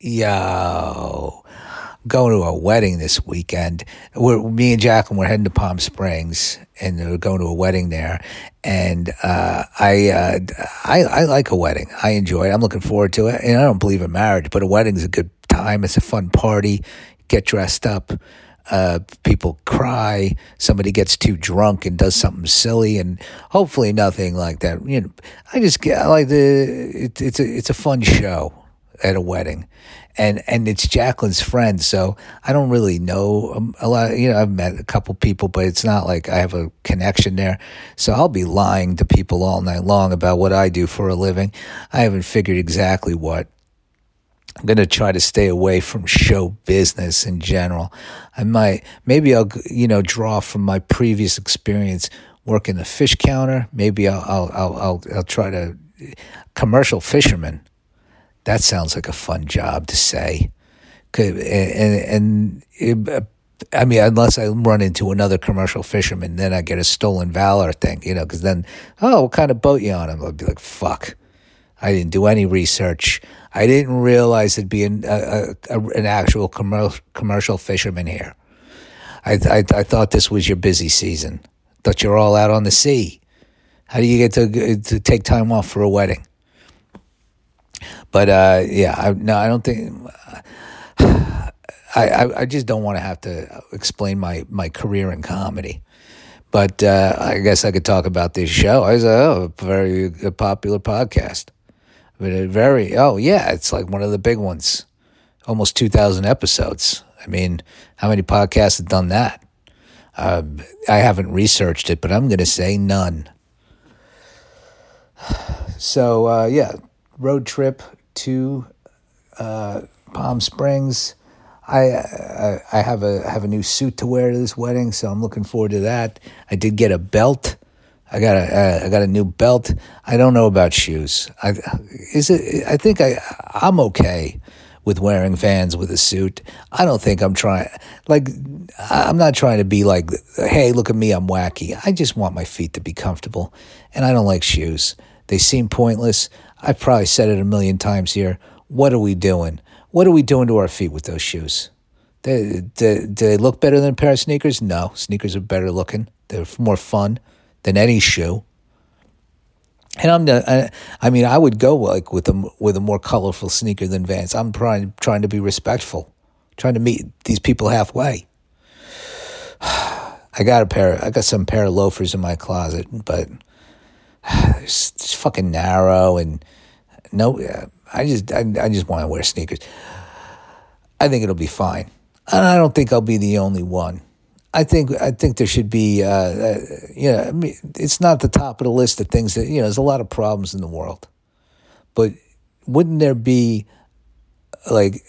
Yo, going to a wedding this weekend. We're, me and Jacqueline, we're heading to Palm Springs and we're going to a wedding there. And uh, I, uh, I, I like a wedding. I enjoy it. I'm looking forward to it. And I don't believe in marriage, but a wedding's a good time. It's a fun party. Get dressed up. Uh, people cry. Somebody gets too drunk and does something silly, and hopefully nothing like that. You know, I just get I like the it, it's a it's a fun show at a wedding, and and it's Jacqueline's friend, so I don't really know um, a lot. You know, I've met a couple people, but it's not like I have a connection there. So I'll be lying to people all night long about what I do for a living. I haven't figured exactly what. I'm going to try to stay away from show business in general. I might, maybe I'll, you know, draw from my previous experience working the fish counter. Maybe I'll, I'll, I'll, I'll, I'll try to, commercial fisherman. That sounds like a fun job to say. And, and, and uh, I mean, unless I run into another commercial fisherman, then I get a stolen valor thing, you know, because then, oh, what kind of boat you on? I'll be like, fuck. I didn't do any research. I didn't realize it'd be an, a, a, an actual commercial, commercial fisherman here. I, I, I thought this was your busy season. Thought you're all out on the sea. How do you get to uh, to take time off for a wedding? But uh, yeah, I, no, I don't think. I, I, I just don't want to have to explain my, my career in comedy. But uh, I guess I could talk about this show. I was oh, a very popular podcast. But it very oh yeah, it's like one of the big ones. Almost two thousand episodes. I mean, how many podcasts have done that? Um, I haven't researched it, but I'm going to say none. So uh, yeah, road trip to uh, Palm Springs. I, I, I have a have a new suit to wear to this wedding, so I'm looking forward to that. I did get a belt. I got a uh, I got a new belt. I don't know about shoes. I is it. I think I I'm okay with wearing Vans with a suit. I don't think I'm trying like I'm not trying to be like hey look at me I'm wacky. I just want my feet to be comfortable, and I don't like shoes. They seem pointless. I've probably said it a million times here. What are we doing? What are we doing to our feet with those shoes? Do, they look better than a pair of sneakers? No, sneakers are better looking. They're more fun than any shoe. And I'm the, I, I mean, I would go like with a with a more colorful sneaker than Vans. I'm trying trying to be respectful, trying to meet these people halfway. I got a pair. I got some pair of loafers in my closet, but it's, it's fucking narrow and no. I just I, I just want to wear sneakers. I think it'll be fine, and I don't think I'll be the only one. I think I think there should be, uh, uh, you know, I mean, it's not the top of the list of things that you know. There's a lot of problems in the world, but wouldn't there be, like,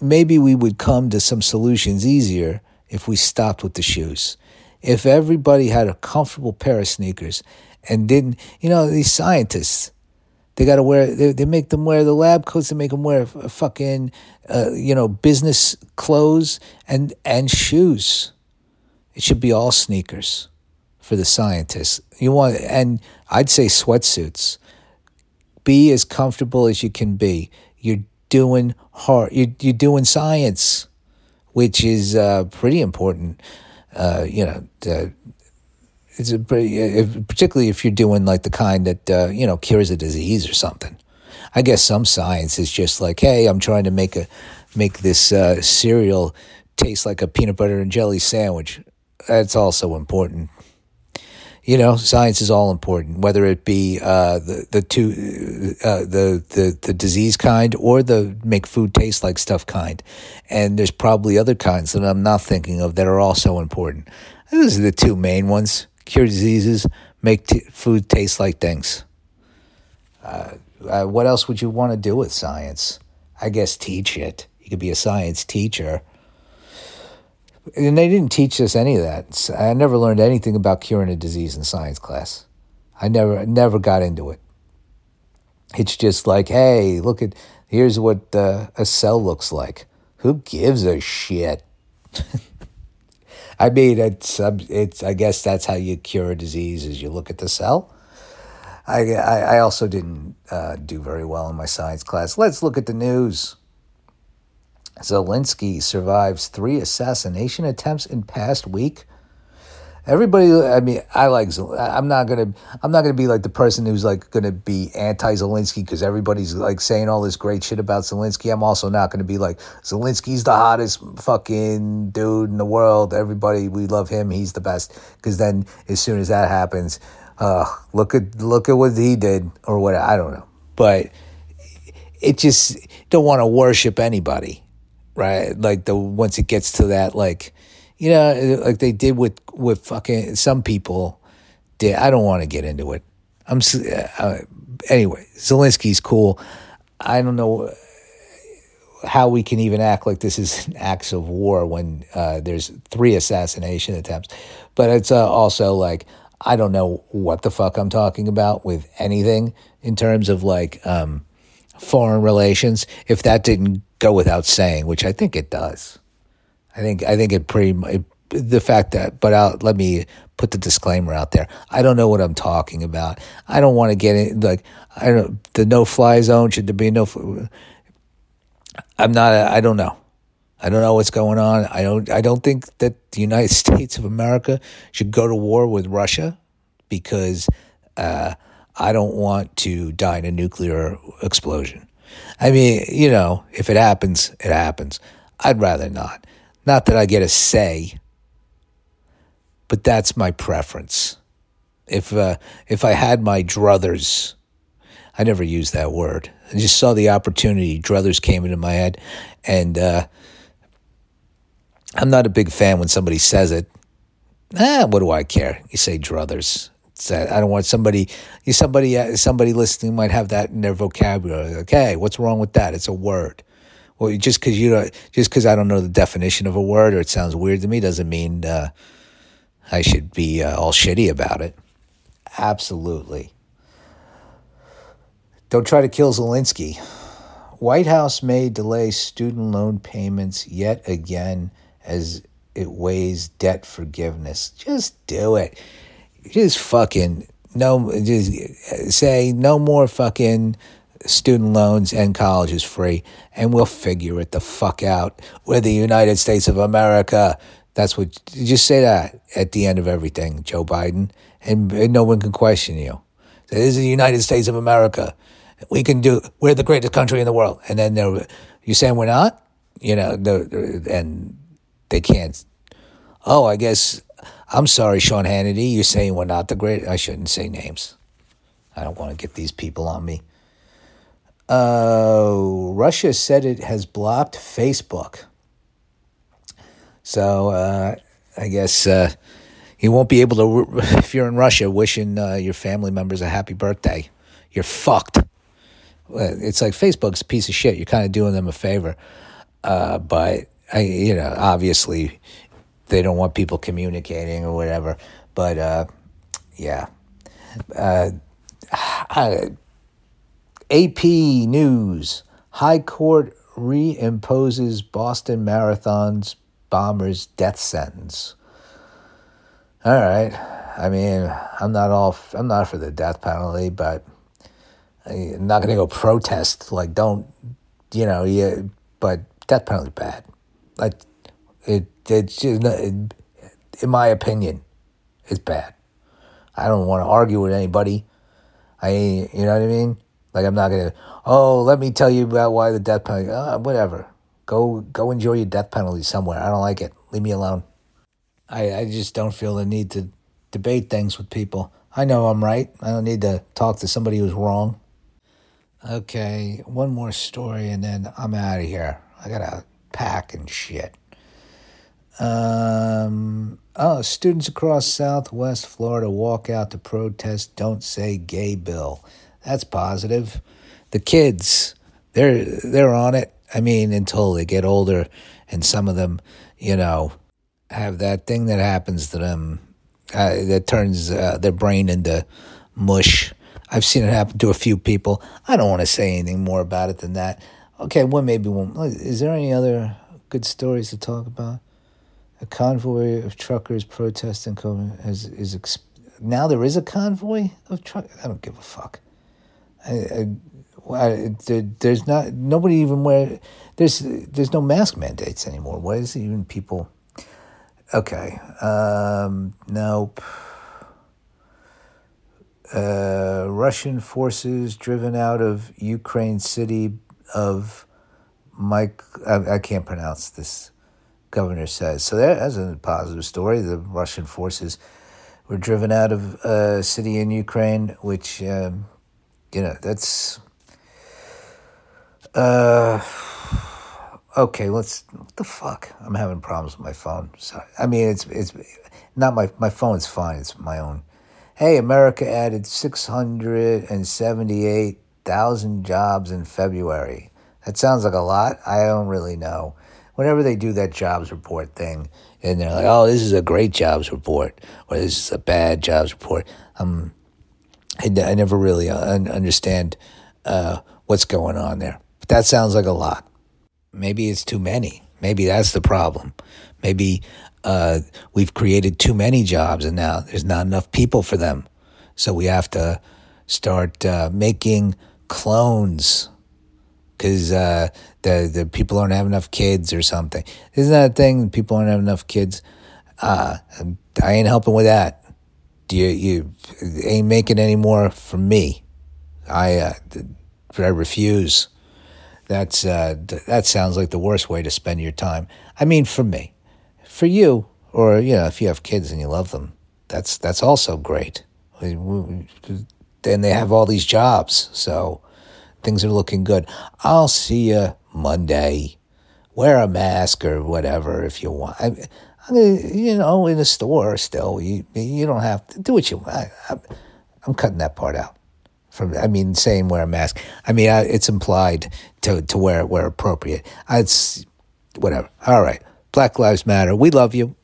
maybe we would come to some solutions easier if we stopped with the shoes. If everybody had a comfortable pair of sneakers and didn't, you know, these scientists, they got to wear. They, they make them wear the lab coats. They make them wear fucking, uh, you know, business clothes and and shoes. It should be all sneakers for the scientists. You want, and I'd say sweatsuits. Be as comfortable as you can be. You're doing hard. You're you're doing science, which is uh, pretty important. Uh, you know, it's a pretty, particularly if you're doing like the kind that uh, you know cures a disease or something. I guess some science is just like, hey, I'm trying to make a make this uh, cereal taste like a peanut butter and jelly sandwich. That's also important. You know, science is all important, whether it be uh, the the two uh, the the the disease kind or the make food taste like stuff kind. And there's probably other kinds that I'm not thinking of that are also important. Those are the two main ones: cure diseases, make t- food taste like things. Uh, uh, what else would you want to do with science? I guess teach it. You could be a science teacher. And they didn't teach us any of that. I never learned anything about curing a disease in science class. I never never got into it. It's just like, hey, look at here's what uh, a cell looks like. Who gives a shit? I mean, it's it's. I guess that's how you cure a disease: is you look at the cell. I I, I also didn't uh, do very well in my science class. Let's look at the news. Zelensky survives three assassination attempts in past week. Everybody, I mean, I like. I'm not gonna. I'm not gonna be like the person who's like gonna be anti Zelensky because everybody's like saying all this great shit about Zelensky. I'm also not gonna be like Zelensky's the hottest fucking dude in the world. Everybody, we love him. He's the best. Because then, as soon as that happens, uh, look at look at what he did or what I don't know. But it just don't want to worship anybody, right? Like the once it gets to that, like you know, like they did with with fucking some people. Did I don't want to get into it. I'm uh, anyway. Zelensky's cool. I don't know how we can even act like this is an acts of war when uh, there's three assassination attempts. But it's uh, also like I don't know what the fuck I'm talking about with anything in terms of like um, foreign relations. If that didn't go without saying, which I think it does, I think I think it pretty it, the fact that. But I'll, let me put the disclaimer out there. I don't know what I'm talking about. I don't want to get in like I don't the no fly zone. Should there be no? I'm not. I don't know. I don't know what's going on. I don't. I don't think that the United States of America should go to war with Russia because uh, I don't want to die in a nuclear explosion. I mean, you know, if it happens, it happens. I'd rather not. Not that I get a say, but that's my preference. If uh, if I had my druthers, I never used that word. I just saw the opportunity. Druthers came into my head, and uh, I'm not a big fan when somebody says it. Ah, what do I care? You say druthers. I don't want somebody, somebody, uh, somebody listening might have that in their vocabulary. Okay, what's wrong with that? It's a word. Well, just because you don't, just because I don't know the definition of a word or it sounds weird to me doesn't mean uh, I should be uh, all shitty about it. Absolutely. Don't try to kill Zelensky. White House may delay student loan payments yet again as it weighs debt forgiveness. Just do it. Just fucking no. Just say no more fucking student loans and college is free, and we'll figure it the fuck out. We're the United States of America. That's what. Just say that at the end of everything, Joe Biden, and, and no one can question you. This is the United States of America. We can do. We're the greatest country in the world, and then you saying we're not. You know, and they can't. Oh, I guess I'm sorry, Sean Hannity. You're saying we're not the great. I shouldn't say names. I don't want to get these people on me. Uh, Russia said it has blocked Facebook. So uh, I guess uh, you won't be able to, if you're in Russia, wishing uh, your family members a happy birthday. You're fucked. It's like Facebook's a piece of shit. You're kind of doing them a favor. Uh, but I, you know, obviously they don't want people communicating or whatever. But uh, yeah, uh, I, AP News: High Court reimposes Boston Marathon's bombers death sentence. All right. I mean, I'm not all. I'm not for the death penalty, but I'm not going to go protest. Like, don't you know? Yeah, but death penalty bad. Like it, it's just, it, in my opinion, it's bad. I don't want to argue with anybody. I, you know what I mean? Like I'm not gonna. Oh, let me tell you about why the death penalty. Uh, whatever. Go, go enjoy your death penalty somewhere. I don't like it. Leave me alone. I, I just don't feel the need to debate things with people. I know I'm right. I don't need to talk to somebody who's wrong. Okay, one more story and then I'm out of here. I gotta pack and shit. Um, oh, students across Southwest Florida walk out to protest Don't Say Gay Bill. That's positive. The kids, they're they're on it. I mean, until they get older, and some of them, you know, have that thing that happens to them uh, that turns uh, their brain into mush. I've seen it happen to a few people. I don't want to say anything more about it than that. Okay, well, maybe one. Is there any other good stories to talk about? A convoy of truckers protesting has is exp- now there is a convoy of truck. I don't give a fuck. I, I, Why, there, there's not nobody even wear there's there's no mask mandates anymore. What is it even people? Okay, um, nope. Uh, Russian forces driven out of Ukraine city of Mike. I, I can't pronounce this. Governor says so. That's a positive story. The Russian forces were driven out of a city in Ukraine, which um, you know that's. Uh, okay, let's. What the fuck? I'm having problems with my phone. Sorry. I mean, it's it's not my my phone's fine. It's my own. Hey, America added six hundred and seventy-eight thousand jobs in February. That sounds like a lot. I don't really know. Whenever they do that jobs report thing, and they're like, "Oh, this is a great jobs report," or "This is a bad jobs report," um, I, I never really understand uh, what's going on there. But that sounds like a lot. Maybe it's too many. Maybe that's the problem. Maybe uh, we've created too many jobs, and now there's not enough people for them. So we have to start uh, making clones because uh, the the people don't have enough kids or something. Isn't that a thing? People don't have enough kids. Uh, I ain't helping with that. You you ain't making any more for me. I uh, I refuse. That's uh, that sounds like the worst way to spend your time. I mean, for me, for you, or you know, if you have kids and you love them, that's that's also great. Then they have all these jobs, so things are looking good. I'll see you Monday. Wear a mask or whatever if you want. I, I mean, you know, in the store still, you you don't have to do what you want. I, am cutting that part out. From I mean, saying wear a mask. I mean, I, it's implied to to wear it where appropriate. It's whatever. All right. Black Lives Matter. We love you.